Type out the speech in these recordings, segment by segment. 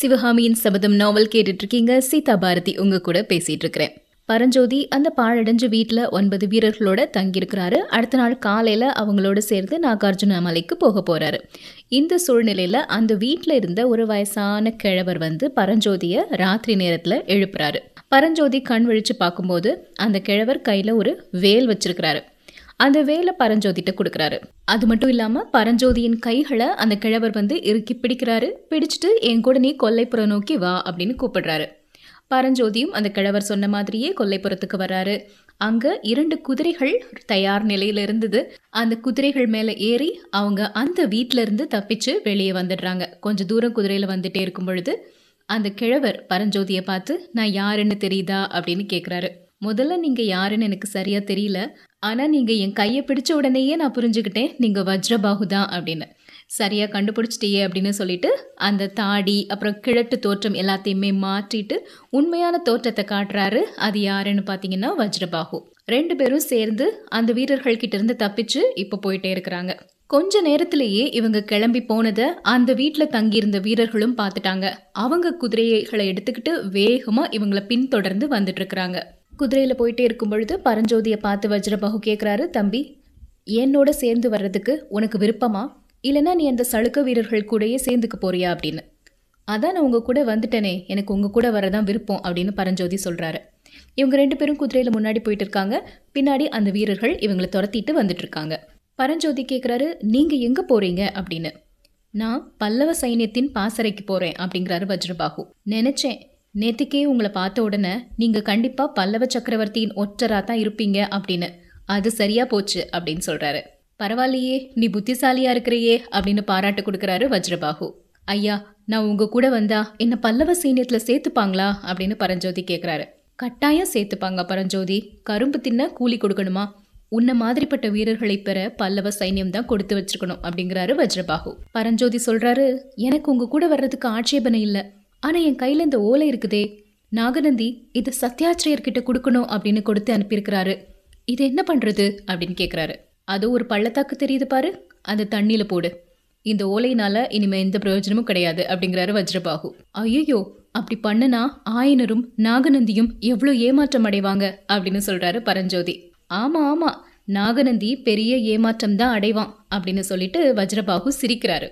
சிவகாமியின் சபதம் நாவல் கேட்டுட்டு இருக்கீங்க சீதா பாரதி உங்க கூட பேசிட்டு இருக்கிறேன் பரஞ்சோதி அந்த பாழடைஞ்ச வீட்டில் ஒன்பது வீரர்களோட தங்கியிருக்கிறாரு. அடுத்த நாள் காலையில் அவங்களோட சேர்ந்து நாகார்ஜுன மலைக்கு போக போகிறாரு இந்த சூழ்நிலையில் அந்த வீட்டில் இருந்த ஒரு வயசான கிழவர் வந்து பரஞ்சோதியை ராத்திரி நேரத்தில் எழுப்புறாரு. பரஞ்சோதி கண் விழிச்சு பார்க்கும்போது அந்த கிழவர் கையில் ஒரு வேல் வச்சிருக்கிறாரு. அந்த வேலை பரஞ்சோதிட்ட கொடுக்குறாரு. அது மட்டும் இல்லாமல் பரஞ்சோதியின் கைகளை அந்த கிழவர் வந்து இறுக்கி பிடிக்கிறாரு. பிடிச்சிட்டு என் கூட நீ கொல்லைப்புறம் நோக்கி வா அப்படின்னு கூப்பிடுறாரு. பரஞ்சோதியும் அந்த கிழவர் சொன்ன மாதிரியே கொல்லைப்புறத்துக்கு வராரு அங்க இரண்டு குதிரைகள் தயார் நிலையில இருந்தது. அந்த குதிரைகள் மேல ஏறி அவங்க அந்த வீட்ல இருந்து தப்பிச்சு வெளியே வந்துடுறாங்க. கொஞ்சம் தூரம் குதிரையில வந்துட்டே இருக்கும் பொழுது அந்த கிழவர் பரஞ்சோதியை பார்த்து நான் யாருன்னு தெரியுதா? அப்படின்னு கேட்குறாரு முதல்ல நீங்க யாருன்னு எனக்கு சரியா தெரியல. ஆனால் நீங்கள் என் கையை பிடிச்ச உடனேயே நான் புரிஞ்சுக்கிட்டேன். நீங்கள் வஜ்ரபாகு தான் அப்படின்னு. சரியாக கண்டுபிடிச்சிட்டியே அப்படின்னு சொல்லிட்டு அந்த தாடி அப்புறம் கிழட்டு தோற்றம் எல்லாத்தையுமே மாற்றிட்டு உண்மையான தோற்றத்தை காட்டுறாரு. அது யாருன்னு பார்த்தீங்கன்னா வஜ்ரபாகு ரெண்டு பேரும் சேர்ந்து அந்த வீரர்கள் கிட்ட இருந்து தப்பிச்சு இப்போ போயிட்டே இருக்கிறாங்க. கொஞ்ச நேரத்திலேயே இவங்க கிளம்பி போனதை அந்த வீட்டில் தங்கியிருந்த வீரர்களும் பார்த்துட்டாங்க. அவங்க குதிரைகளை எடுத்துக்கிட்டு வேகமாக இவங்களை பின்தொடர்ந்து வந்துட்டு இருக்கிறாங்க. குதிரையில் போயிட்டே இருக்கும் பொழுது பரஞ்சோதியை பார்த்து வஜ்ரபாகு கேட்குறாரு தம்பி என்னோட சேர்ந்து வர்றதுக்கு உனக்கு விருப்பமா? இல்லைன்னா நீ அந்த சளுக்க வீரர்கள் கூடயே சேர்ந்துக்க போறியா? அப்படின்னு. அதான் நான் உங்கள் கூட வந்துட்டேனே எனக்கு உங்கள் கூட வரதான் விருப்பம் அப்படின்னு பரஞ்சோதி சொல்கிறாரு இவங்க ரெண்டு பேரும் குதிரையில் முன்னாடி போயிட்டு இருக்காங்க. பின்னாடி அந்த வீரர்கள் இவங்களை துரத்திட்டு வந்துட்டு இருக்காங்க. பரஞ்சோதி கேட்குறாரு நீங்கள் எங்கே போறீங்க? அப்படின்னு. நான் பல்லவ சைன்யத்தின் பாசறைக்கு போகிறேன் அப்படிங்கிறாரு வஜ்ரபாகு. நினைச்சேன் நேற்றுக்கே உங்களை பார்த்த உடனே நீங்கள் கண்டிப்பாக பல்லவ சக்கரவர்த்தியின் ஒற்றராக தான் இருப்பீங்க அப்படின்னு. அது சரியாக போச்சு அப்படின்னு சொல்கிறாரு பரவாயில்லையே நீ புத்திசாலியாக இருக்கிறியே அப்படின்னு பாராட்டு கொடுக்குறாரு வஜ்ரபாகு. ஐயா நான் உங்க கூட வந்தா என்ன பல்லவ சைன்யத்துல சேர்த்துப்பாங்களா அப்படின்னு பரஞ்சோதி கேட்குறாரு கட்டாயம் சேர்த்துப்பாங்க பரஞ்சோதி. கரும்பு தின்ன கூலி கொடுக்கணுமா? உன்ன மாதிரிப்பட்ட வீரர்களை பெற பல்லவ சைன்யம் தான் கொடுத்து வச்சிருக்கணும் அப்படிங்கிறாரு வஜ்ரபாகு. பரஞ்சோதி சொல்றாரு எனக்கு உங்க கூட வர்றதுக்கு ஆட்சேபனை இல்லை. ஆனால் என் கையில் இந்த ஓலை இருக்குதே. நாகநந்தி இதை சத்யாச்சிரியர்கிட்ட கொடுக்கணும் அப்படின்னு கொடுத்து அனுப்பியிருக்கிறாரு. இது என்ன பண்ணுறது அப்படின்னு கேட்குறாரு அதோ ஒரு பள்ளத்தாக்கு தெரியுது பாரு. அந்த தண்ணியில் போடு. இந்த ஓலையினால இனிமே எந்த பிரயோஜனமும் கிடையாது அப்படிங்கிறாரு வஜ்ரபாகு. ஐயோ அப்படி பண்ணுனா ஆயனரும் நாகநந்தியும் எவ்வளோ ஏமாற்றம் அடைவாங்க அப்படின்னு சொல்கிறாரு பரஞ்சோதி. ஆமாம் ஆமாம் நாகநந்தி பெரிய ஏமாற்றம் தான் அடைவான் அப்படின்னு சொல்லிட்டு வஜ்ரபாகு சிரிக்கிறாரு.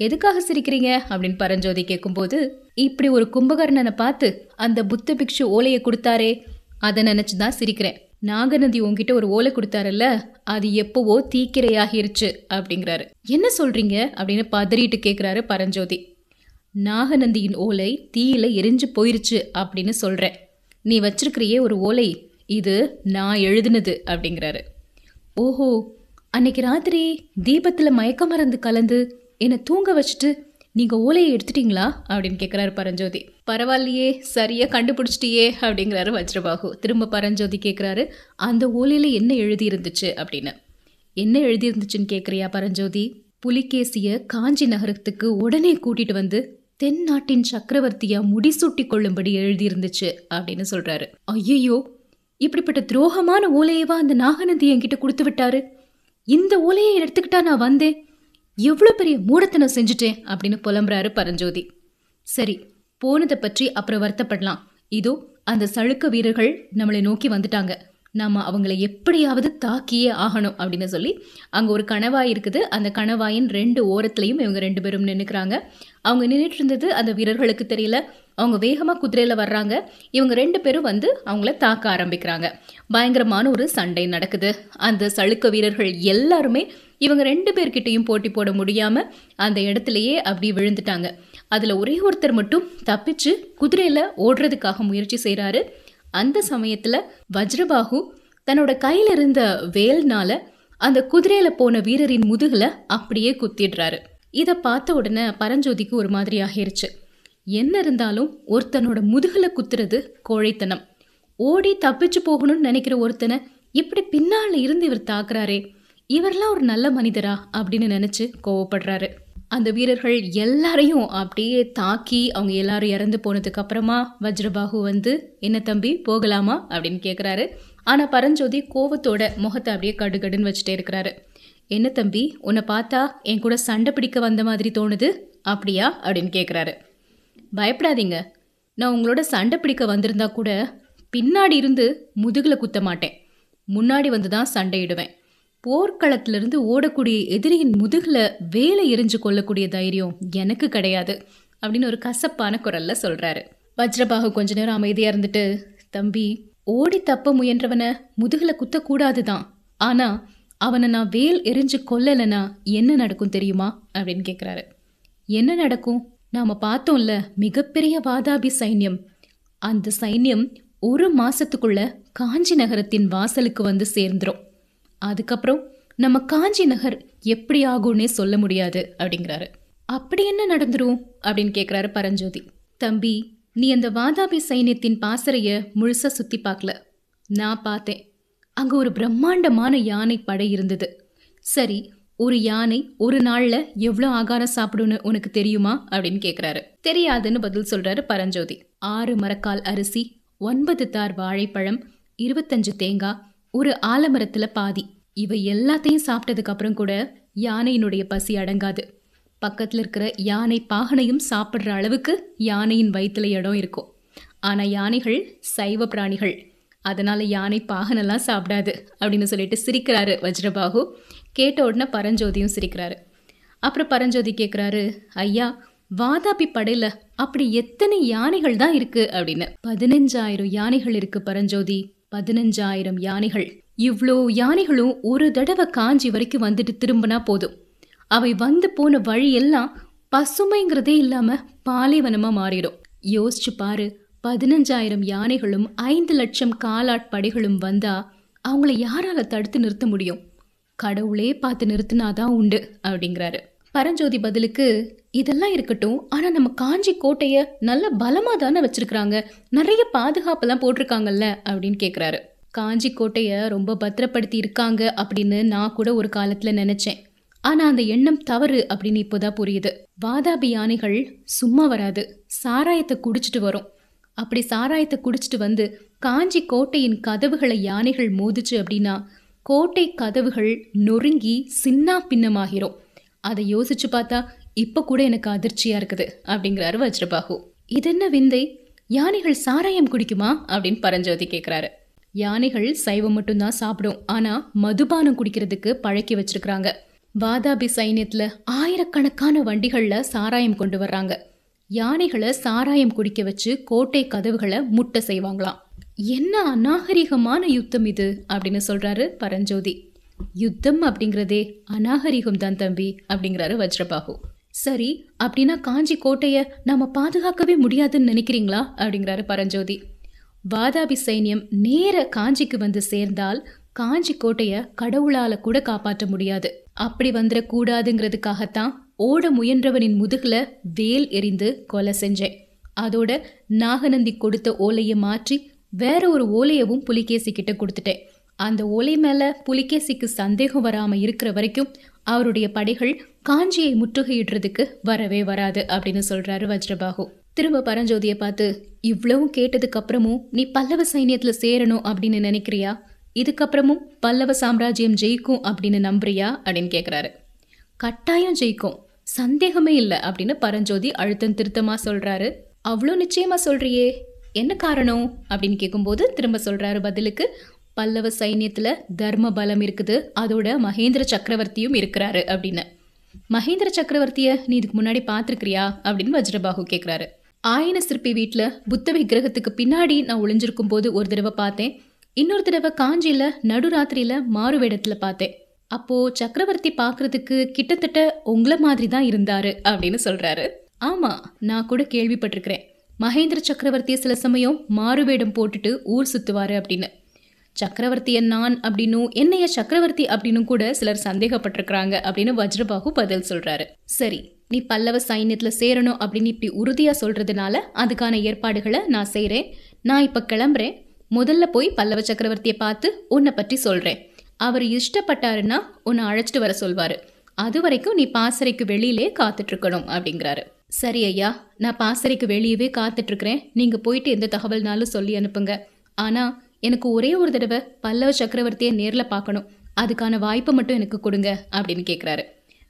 எதுக்காக சிரிக்கிறீங்க? அப்படின்னு பரஞ்சோதி கேட்கும்போது இப்படி ஒரு கும்பகர்ணனை பார்த்து அந்த புத்த பிக்ஷு ஓலையை கொடுத்தாரே அதை நினச்சி தான் சிரிக்கிறேன். நாகநந்தி உங்ககிட்ட ஒரு ஓலை கொடுத்தாருல்ல அது எப்பவோ தீக்கிரையாகிருச்சு அப்படிங்கிறாரு. என்ன சொல்றீங்க? அப்படின்னு பதறிட்டு கேட்குறாரு பரஞ்சோதி. நாகநந்தியின் ஓலை தீயில எரிஞ்சு போயிருச்சு அப்படின்னு சொல்றேன். நீ வச்சிருக்கிறியே ஒரு ஓலை இது நான் எழுதுனது அப்படிங்கிறாரு. ஓஹோ அன்னைக்கு ராத்திரி தீபத்தில் மயக்க மருந்து கலந்து என்னை தூங்க வச்சுட்டு நீங்கள் ஓலையை எடுத்துட்டீங்களா? அப்படின்னு கேட்குறாரு பரஞ்சோதி. பரவாயில்லையே சரியா கண்டுபிடிச்சிட்டியே அப்படிங்கிறாரு வஜ்ரபாகு. திரும்ப பரஞ்சோதி கேட்குறாரு அந்த ஓலையில் என்ன எழுதியிருந்துச்சு? அப்படின்னு. என்ன எழுதியிருந்துச்சுன்னு கேட்குறியா பரஞ்சோதி? புலிகேசியை காஞ்சி நகரத்துக்கு உடனே கூட்டிட்டு வந்து தென்னாட்டின் சக்கரவர்த்தியா முடிசூட்டி கொள்ளும்படி எழுதியிருந்துச்சு அப்படின்னு சொல்றாரு. ஐயையோ இப்படிப்பட்ட துரோகமான ஓலையவா அந்த நாகநந்தி என்கிட்ட கொடுத்து விட்டாரு? இந்த ஓலையை எடுத்துக்கிட்டா நான் வந்தேன். எவ்வளோ பெரிய மூடத்தனம் செஞ்சுட்டேன் அப்படின்னு புலம்புறாரு பரஞ்சோதி. சரி போனதை பற்றி அப்புறம் வருத்தப்படலாம். இதோ அந்த சழுக்க வீரர்கள் நம்மளை நோக்கி வந்துட்டாங்க. நாம அவங்கள எப்படியாவது தாக்கியே ஆகணும் அப்படின்னு சொல்லி அங்கே ஒரு கணவாய் இருக்குது. அந்த கணவாயின் ரெண்டு ஓரத்துலையும் இவங்க ரெண்டு பேரும் நின்றுக்கிறாங்க அவங்க நின்றுட்டு இருந்தது அந்த வீரர்களுக்கு தெரியல. அவங்க வேகமாக குதிரையில் வர்றாங்க. இவங்க ரெண்டு பேரும் வந்து அவங்கள தாக்க ஆரம்பிக்கிறாங்க. பயங்கரமான ஒரு சண்டை நடக்குது. அந்த சளுக்க வீரர்கள் எல்லாருமே இவங்க ரெண்டு பேர்கிட்டையும் போட்டி போட முடியாமல் அந்த இடத்துலையே அப்படி விழுந்துட்டாங்க. அதில் ஒரே ஒருத்தர் மட்டும் தப்பிச்சு குதிரையில் ஓடுறதுக்காக முயற்சி செய்கிறாரு அந்த சமயத்தில் வஜ்ரபாகு தன்னோட கையில் இருந்த வேல்னால அந்த குதிரையில் போன வீரரின் முதுகில் அப்படியே குத்திடுறாரு. இதை பார்த்த உடனே பரஞ்சோதிக்கு ஒரு மாதிரி ஆகிருச்சு. என்ன இருந்தாலும் ஒருத்தனோட முதுகில் குத்துறது கோழைத்தனம். ஓடி தப்பிச்சு போகணும்னு நினைக்கிற ஒருத்தனை இப்படி பின்னால் இருந்து இவர் தாக்குறாரே இவரெல்லாம் ஒரு நல்ல மனிதரா அப்படின்னு நினச்சி கோவப்படுறாரு. அந்த வீரர்கள் எல்லாரையும் அப்படியே தாக்கி அவங்க எல்லாரும் இறந்து போனதுக்கு அப்புறமா வஜ்ரபாகு வந்து என்ன தம்பி போகலாமா? அப்படின்னு கேட்குறாரு ஆனால் பரஞ்சோதி கோவத்தோட முகத்தை அப்படியே கடுகடுன்னு வச்சுட்டே இருக்கிறாரு. என்ன தம்பி உன்னை பார்த்தா என் கூட சண்டை பிடிக்க வந்த மாதிரி தோணுது? அப்படியா? அப்படின்னு கேட்குறாரு பயப்படாதீங்க. நான் உங்களோட சண்டை பிடிக்க வந்திருந்தா கூட பின்னாடி இருந்து முதுகில் குத்த மாட்டேன். முன்னாடி வந்து தான் சண்டையிடுவேன். போர்க்களத்திலிருந்து ஓடக்கூடிய எதிரியின் முதுகில் வேலை எரிஞ்சு கொள்ளக்கூடிய தைரியம் எனக்கு கிடையாது அப்படின்னு ஒரு கசப்பான குரல்ல சொல்றாரு. வஜ்ரபாகு கொஞ்ச நேரம் அமைதியா இருந்துட்டு தம்பி ஓடி தப்ப முயன்றவனை முதுகில் குத்தக்கூடாது தான். ஆனா அவனை நான் வேல் எரிஞ்சு கொல்லலைன்னா என்ன நடக்கும் தெரியுமா? அப்படின்னு கேட்குறாரு என்ன நடக்கும்? நாம பார்த்தோம்ல மிகப்பெரிய வாதாபி சைன்யம். அந்த சைன்யம் ஒரு மாசத்துக்குள்ள காஞ்சி நகரத்தின் வாசலுக்கு வந்து சேர்ந்துரும். அதுக்கப்புறம் நம்ம காஞ்சி நகர் எப்படி ஆகும்னே சொல்ல முடியாது அப்படிங்கிறாரு. அப்படி என்ன நடந்துரும் அப்படின்னு கேட்குறாரு பரஞ்சோதி. தம்பி நீ அந்த வாதாபி சைன்யத்தின் பாசறைய முழுசா சுத்தி பார்க்கல நான் பார்த்தேன். அங்க ஒரு பிரம்மாண்டமான யானை படை இருந்தது. சரி ஒரு யானை ஒரு நாள்ல எவ்வளோ ஆகாரம் சாப்பிடும்னு உனக்கு தெரியுமா? அப்படின்னு கேக்குறாரு. தெரியாதுன்னு பதில் சொல்றாரு பரஞ்சோதி. ஆறு மரக்கால் அரிசி ஒன்பது தார் வாழைப்பழம் இருபத்தஞ்சு தேங்காய் ஒரு ஆலமரத்துல பாதி. இவை எல்லாத்தையும் சாப்பிட்டதுக்கு அப்புறம் கூட யானையினுடைய பசி அடங்காது. பக்கத்துல இருக்கிற யானை பாகனையும் சாப்பிடுற அளவுக்கு யானையின் வயிற்றுல இடம் இருக்கும். ஆனா யானைகள் சைவ பிராணிகள். அதனால யானை பாகனெல்லாம் சாப்பிடாது அப்படின்னு சொல்லிட்டு சிரிக்கிறாரு வஜ்ரபாகு. கேட்ட உடனே பரஞ்சோதியும் சிரிக்கிறாரு. அப்புறம் பரஞ்சோதி கேட்குறாரு ஐயா வாதாபி படையில அப்படி எத்தனை யானைகள் தான் இருக்கு? அப்படின்னு. பதினஞ்சாயிரம் யானைகள் இருக்கு பரஞ்சோதி பதினஞ்சாயிரம் யானைகள். இவ்வளோ யானைகளும் ஒரு தடவை காஞ்சி வரைக்கும் வந்துட்டு திரும்பினா போதும். அவை வந்து போன வழியெல்லாம் பசுமைங்கிறதே இல்லாம பாலைவனமா மாறிடும். யோசிச்சு பாரு பதினஞ்சாயிரம் யானைகளும் ஐந்து லட்சம் காலாட்படைகளும் வந்தா அவங்கள யாரால தடுத்து நிறுத்த முடியும்? கடவுளே பார்த்து நிறுத்தினாதான் உண்டு அப்படிங்கிறாரு. பரஞ்சோதி பதிலுக்கு இதெல்லாம் இருக்கட்டும் ஆனா நம்ம காஞ்சி கோட்டைய நல்ல பலமா தானே வச்சிருக்காங்க நிறைய பாதுகாப்பெல்லாம் போட்டிருக்காங்கல்ல அப்படின்னு கேக்குறாரு. காஞ்சி கோட்டைய ரொம்ப பத்திரப்படுத்தி இருக்காங்க அப்படின்னு நான் கூட ஒரு காலத்துல நினைச்சேன். ஆனா அந்த எண்ணம் தவறு அப்படின்னு இப்போதான் புரியுது. வாதாபி யானைகள் சும்மா வராது. சாராயத்தை குடிச்சிட்டு வரும். அப்படி சாராயத்தை குடிச்சிட்டு வந்து காஞ்சி கோட்டையின் கதவுகளை யானைகள் மோதிச்சு அப்படின்னா கோட்டை கதவுகள் நொறுங்கி சின்னா பின்னமாகிறோம் அதை யோசிச்சு பார்த்தா இப்ப கூட எனக்கு அதிர்ச்சியா இருக்குது அப்படிங்கிறாரு வஜ்ரபாகு. இது என்ன விந்தை? யானைகள் சாராயம் குடிக்குமா? அப்படின்னு பரஞ்சோதி கேட்குறாரு யானைகள் சைவம் மட்டும்தான் சாப்பிடும் ஆனா மதுபானம் குடிக்கிறதுக்கு பழக்கி வச்சிருக்கிறாங்க. வாதாபி சைன்யத்துல ஆயிரக்கணக்கான வண்டிகள்ல சாராயம் கொண்டு வர்றாங்க. யானைகளை சாராயம் குடிக்க வச்சு கோட்டை கதவுகளை முட்டை செய்வாங்களாம். என்ன அநாகரிகமான யுத்தம் இது? அப்படின்னு சொல்றாரு பரஞ்சோதி. யுத்தம் அப்படிங்கிறதே அநாகரிகம் தான் தம்பி அப்படிங்கிறாரு வஜ்ரபாகு. சரி அப்படின்னா காஞ்சி கோட்டையை நாம பாதுகாக்கவே முடியாதுன்னு நினைக்கிறீங்களா? அப்படிங்கிறாரு பரஞ்சோதி. வாதாபி சைன்யம் நேர காஞ்சிக்கு வந்து சேர்ந்தால் காஞ்சி கோட்டையை கடவுளால கூட காப்பாற்ற முடியாது. அப்படி வந்துடக்கூடாதுங்கிறதுக்காகத்தான் ஓட முயன்றவனின் முதுகுல வேல் எறிந்து கொலை செஞ்சேன். அதோட நாகநந்தி கொடுத்த ஓலையை மாற்றி வேற ஒரு ஓலையவும் புலிகேசி கிட்ட கொடுத்துட்டேன். அந்த ஓலை மேல புலிகேசிக்கு சந்தேகம் வராம இருக்கிற வரைக்கும் அவருடைய படைகள் காஞ்சியை முற்றுகையிடுறதுக்கு வரவே வராது அப்படின்னு சொல்றாரு வஜ்ரபாகு. திரும்ப பரஞ்சோதியை பார்த்து இவ்வளவும் கேட்டதுக்கு அப்புறமும் நீ பல்லவ சைன்யத்துல சேரணும் அப்படின்னு நினைக்கிறியா? இதுக்கப்புறமும் பல்லவ சாம்ராஜ்யம் ஜெயிக்கும் அப்படின்னு நம்புறியா? அப்படின்னு கேக்குறாரு. கட்டாயம் ஜெயிக்கும். சந்தேகமே இல்லை அப்படின்னு பரஞ்சோதி அழுத்தம் திருத்தமா சொல்றாரு. அவ்வளோ நிச்சயமா சொல்றியே. என்ன காரணம்? அப்படின்னு கேட்கும்போது திரும்ப சொல்றாரு பதிலுக்கு பல்லவ சைன்யத்துல தர்ம பலம் இருக்குது அதோட மகேந்திர சக்கரவர்த்தியும் இருக்கிறாரு அப்படின்னு. மகேந்திர சக்கரவர்த்திய நீ இதுக்கு முன்னாடி பார்த்துருக்கிறியா? அப்படின்னு வஜ்ரபாகு கேட்குறாரு ஆயன சிற்பி வீட்டில் புத்த விக்கிரகத்துக்கு பின்னாடி நான் ஒளிஞ்சிருக்கும் போது ஒரு தடவை பார்த்தேன். இன்னொரு தடவை காஞ்சியில நடுராத்திரியில மாறு வேடத்துல பார்த்தேன். அப்போ சக்கரவர்த்தி பார்க்கறதுக்கு கிட்டத்தட்ட உங்களை மாதிரி தான் இருந்தாரு அப்படின்னு சொல்றாரு. ஆமா நான் கூட கேள்விப்பட்டிருக்கிறேன். மகேந்திர சக்கரவர்த்தி சில சமயம் மாறுவேடம் போட்டுட்டு ஊர் சுத்துவாரு அப்படின்னு. சக்கரவர்த்திய நான் அப்படின்னும் என்னைய சக்கரவர்த்தி அப்படின்னு கூட சிலர் சந்தேகப்பட்டிருக்கிறாங்க அப்படின்னு வஜ்ரபாகு பதில் சொல்றாரு. சரி நீ பல்லவ சைன்யத்தில் சேரணும் அப்படின்னு இப்படி உறுதியாக சொல்கிறதுனால அதுக்கான ஏற்பாடுகளை நான் செய்கிறேன் நான் இப்போ கிளம்புறேன். முதல்ல போய் பல்லவ சக்கரவர்த்தியை பார்த்து உன்னை பற்றி சொல்கிறேன் அவர் இஷ்டப்பட்டாருன்னா உன்னை அழைச்சிட்டு வர சொல்வார். அது வரைக்கும் நீ பாசறைக்கு வெளியிலே காத்துட்ருக்கணும் அப்படிங்கிறாரு. சரி ஐயா நான் பாசறைக்கு வெளியவே காத்துட்டு இருக்கிறேன் நீங்க போயிட்டு எந்த தகவல்னாலும் சொல்லி அனுப்புங்க. ஆனா எனக்கு ஒரே ஒரு தடவை பல்லவ சக்கரவர்த்தியை நேரில் பார்க்கணும். அதுக்கான வாய்ப்பை மட்டும் எனக்கு கொடுங்க அப்படின்னு கேட்குறாரு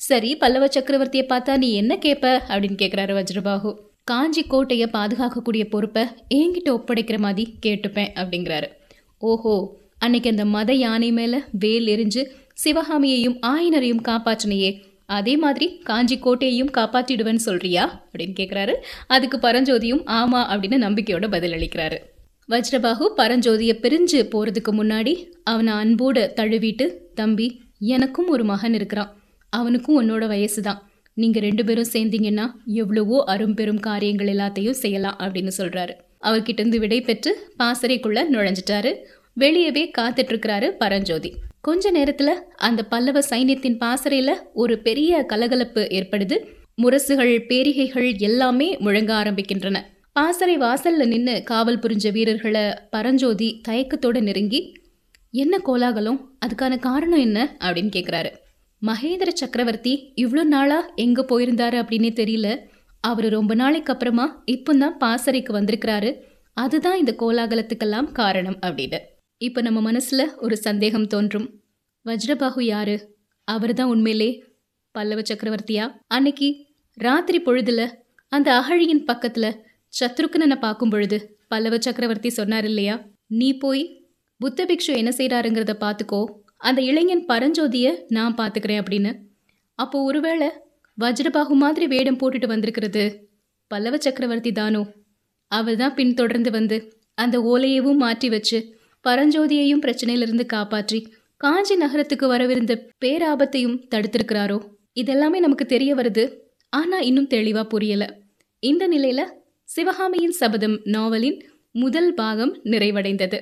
சரி பல்லவ சக்கரவர்த்தியை பார்த்தா நீ என்ன கேட்ப அப்படின்னு கேட்குறாரு வஜ்ரபாகு. காஞ்சி கோட்டையை பாதுகாக்கக்கூடிய பொறுப்பை என்கிட்ட ஒப்படைக்கிற மாதிரி கேட்டுப்பேன் அப்படிங்கிறாரு. ஓஹோ அன்னைக்கு அந்த மத யானை மேலே வேல் எரிஞ்சு சிவகாமியையும் ஆயினரையும் காப்பாற்றினையே. அதே மாதிரி காஞ்சி கோட்டையையும் காப்பாற்றிடுவேன்னு சொல்றியா? அப்படின்னு கேட்குறாரு அதுக்கு பரஞ்சோதியும் ஆமா அப்படின்னு நம்பிக்கையோட பதிலளிக்கிறாரு. வஜ்ரபாகு பரஞ்சோதியை பிரிஞ்சு போகிறதுக்கு முன்னாடி அவனை அன்போடு தழுவிட்டு தம்பி எனக்கும் ஒரு மகன் இருக்கிறான். அவனுக்கும் உன்னோட வயசு தான் நீங்கள் ரெண்டு பேரும் சேர்ந்தீங்கன்னா எவ்வளவோ அரும்பெரும் காரியங்கள் எல்லாத்தையும் செய்யலாம் அப்படின்னு சொல்கிறாரு அவர்கிட்ட இருந்து விடை பெற்று பாசறைக்குள்ளே நுழைஞ்சிட்டாரு. வெளியவே காத்துட்ருக்கிறாரு பரஞ்சோதி. கொஞ்ச நேரத்துல அந்த பல்லவ சைன்யத்தின் பாசறையில ஒரு பெரிய கலகலப்பு ஏற்படுது. முரசுகள் பேரிகைகள் எல்லாமே முழங்க ஆரம்பிக்கின்றன. பாசறை வாசல்ல நின்று காவல் புரிஞ்ச வீரர்களை பரஞ்சோதி தயக்கத்தோட நெருங்கி என்ன கோலாகலம்? அதுக்கான காரணம் என்ன? அப்படின்னு கேட்குறாரு மகேந்திர சக்கரவர்த்தி இவ்வளோ நாளா எங்க போயிருந்தாரு அப்படின்னே தெரியல. அவர் ரொம்ப நாளைக்கு அப்புறமா இப்போ தான் பாசறைக்கு வந்திருக்கிறாரு. அதுதான் இந்த கோலாகலத்துக்கெல்லாம் காரணம் அப்படின்னு. இப்போ நம்ம மனசுல ஒரு சந்தேகம் தோன்றும். வஜ்ரபாகு யாரு? அவர் தான் உண்மையிலே பல்லவ சக்கரவர்த்தியா? அன்னைக்கு ராத்திரி பொழுதுல அந்த அகழியின் பக்கத்துல சத்ருக்கனனை பார்க்கும் பொழுது பல்லவ சக்கரவர்த்தி சொன்னார் இல்லையா? நீ போய் புத்த பிக்ஷு என்ன செய்கிறாருங்கிறத பார்த்துக்கோ. அந்த இளைஞன் பரஞ்சோதியை நான் பார்த்துக்கிறேன் அப்படின்னு. அப்போ ஒருவேளை வஜ்ரபாகு மாதிரி வேடம் போட்டுட்டு வந்திருக்கிறது பல்லவ சக்கரவர்த்தி தானோ? அவர் தான் பின்தொடர்ந்து வந்து அந்த ஓலையவும் மாற்றி வச்சு பரஞ்சோதியையும் பிரச்சனையிலிருந்து காப்பாற்றி காஞ்சி நகரத்துக்கு வரவிருந்த பேராபத்தையும் தடுத்திருக்கிறாரோ? இதெல்லாமே நமக்கு தெரிய வருது. ஆனா இன்னும் தெளிவா புரியல. இந்த நிலையில சிவகாமியின் சபதம் நாவலின் முதல் பாகம் நிறைவடைந்தது.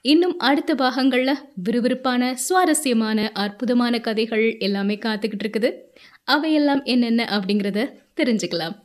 இன்னும் அடுத்த பாகங்கள்ல விறுவிறுப்பான சுவாரஸ்யமான அற்புதமான கதைகள் எல்லாமே காத்துக்கிட்டு இருக்குது. அவையெல்லாம் என்னென்ன அப்படிங்கிறத தெரிஞ்சுக்கலாம்.